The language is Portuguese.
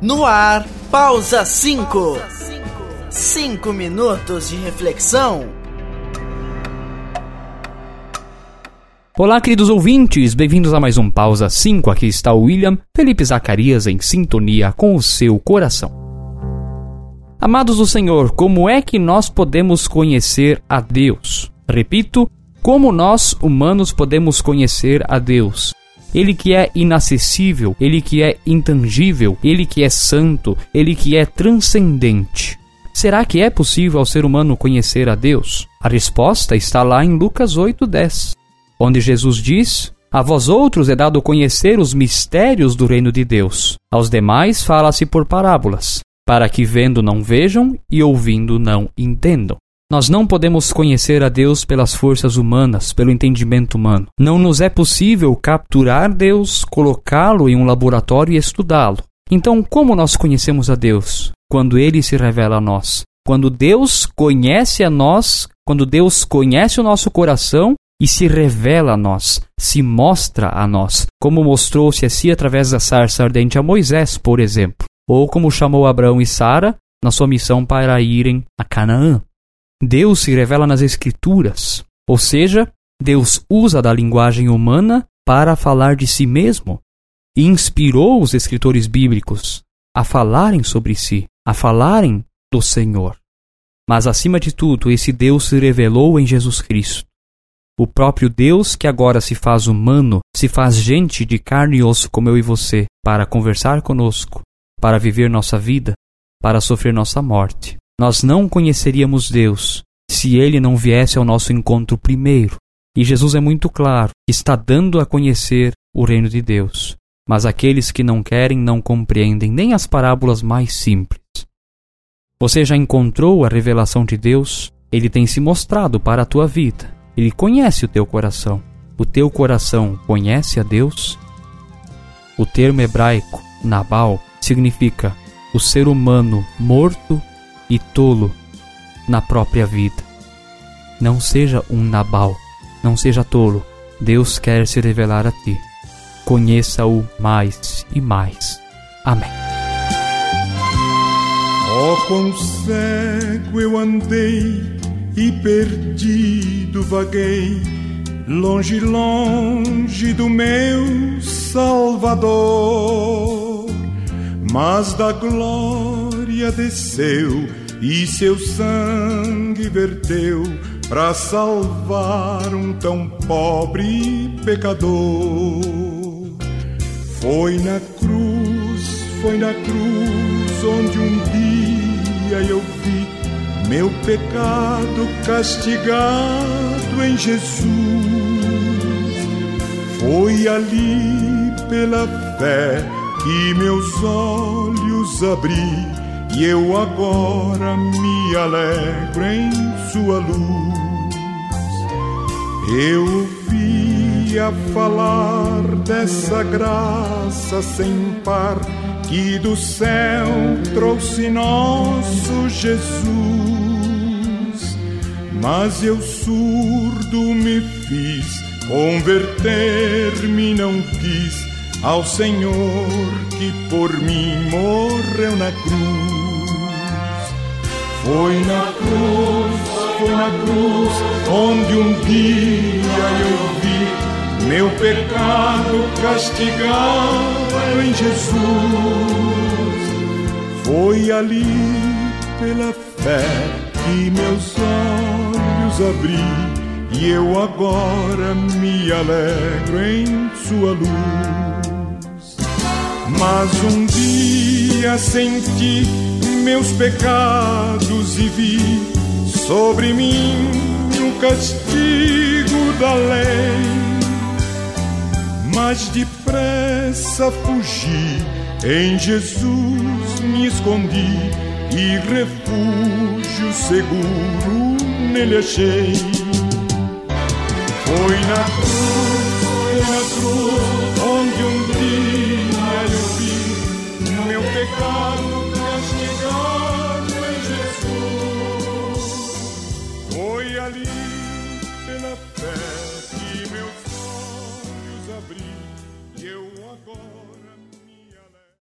No ar, pausa 5. 5 minutos de reflexão. Olá, queridos ouvintes, bem-vindos a mais um Pausa 5. Aqui está o William Felipe Zacarias em sintonia com o seu coração. Amados do Senhor, como é que nós podemos conhecer a Deus? Repito, como nós humanos podemos conhecer a Deus? Ele que é inacessível, ele que é intangível, ele que é santo, ele que é transcendente. Será que é possível ao ser humano conhecer a Deus? A resposta está lá em Lucas 8:10, onde Jesus diz: A vós outros é dado conhecer os mistérios do reino de Deus. Aos demais fala-se por parábolas, para que vendo não vejam e ouvindo não entendam. Nós não podemos conhecer a Deus pelas forças humanas, pelo entendimento humano. Não nos é possível capturar Deus, colocá-lo em um laboratório e estudá-lo. Então, como nós conhecemos a Deus? Quando ele se revela a nós. Quando Deus conhece a nós, quando Deus conhece o nosso coração e se revela a nós, se mostra a nós, como mostrou-se assim através da sarça ardente a Moisés, por exemplo, ou como chamou Abraão e Sara na sua missão para irem a Canaã. Deus se revela nas Escrituras, ou seja, Deus usa da linguagem humana para falar de si mesmo e inspirou os escritores bíblicos a falarem sobre si, a falarem do Senhor. Mas acima de tudo, esse Deus se revelou em Jesus Cristo. O próprio Deus que agora se faz humano, se faz gente de carne e osso como eu e você, para conversar conosco, para viver nossa vida, para sofrer nossa morte. Nós não conheceríamos Deus se ele não viesse ao nosso encontro primeiro. E Jesus é muito claro está dando a conhecer o reino de Deus. Mas aqueles que não querem não compreendem nem as parábolas mais simples. Você já encontrou a revelação de Deus? Ele tem se mostrado para a tua vida. Ele conhece o teu coração. O teu coração conhece a Deus? O termo hebraico Nabal significa o ser humano morto e tolo na própria vida. Não seja um Nabal, não seja tolo. Deus quer se revelar a ti. Conheça-o mais e mais. Amém. Oh, quão cego eu andei e perdido vaguei, longe, longe do meu Salvador. Mas da glória desceu e seu sangue verteu para salvar um tão pobre pecador. Foi na cruz, foi na cruz onde um dia eu vi meu pecado castigado em Jesus. Foi ali pela fé que meus olhos abri e eu agora me alegro em sua luz. Eu ouvia falar dessa graça sem par que do céu trouxe nosso Jesus. Mas eu surdo me fiz, converter-me não quis ao Senhor que por mim morreu na cruz. Foi na cruz, foi na cruz, onde um dia eu vi meu pecado castigado em Jesus. Foi ali pela fé que meus olhos abri. E eu agora me alegro em sua luz. Mas um dia senti meus pecados e vi sobre mim o castigo da lei. Mas depressa fugi, em Jesus me escondi e refúgio seguro nele achei. Foi na cruz, foi na cruz, Ali pela fé que meus olhos abri eu agora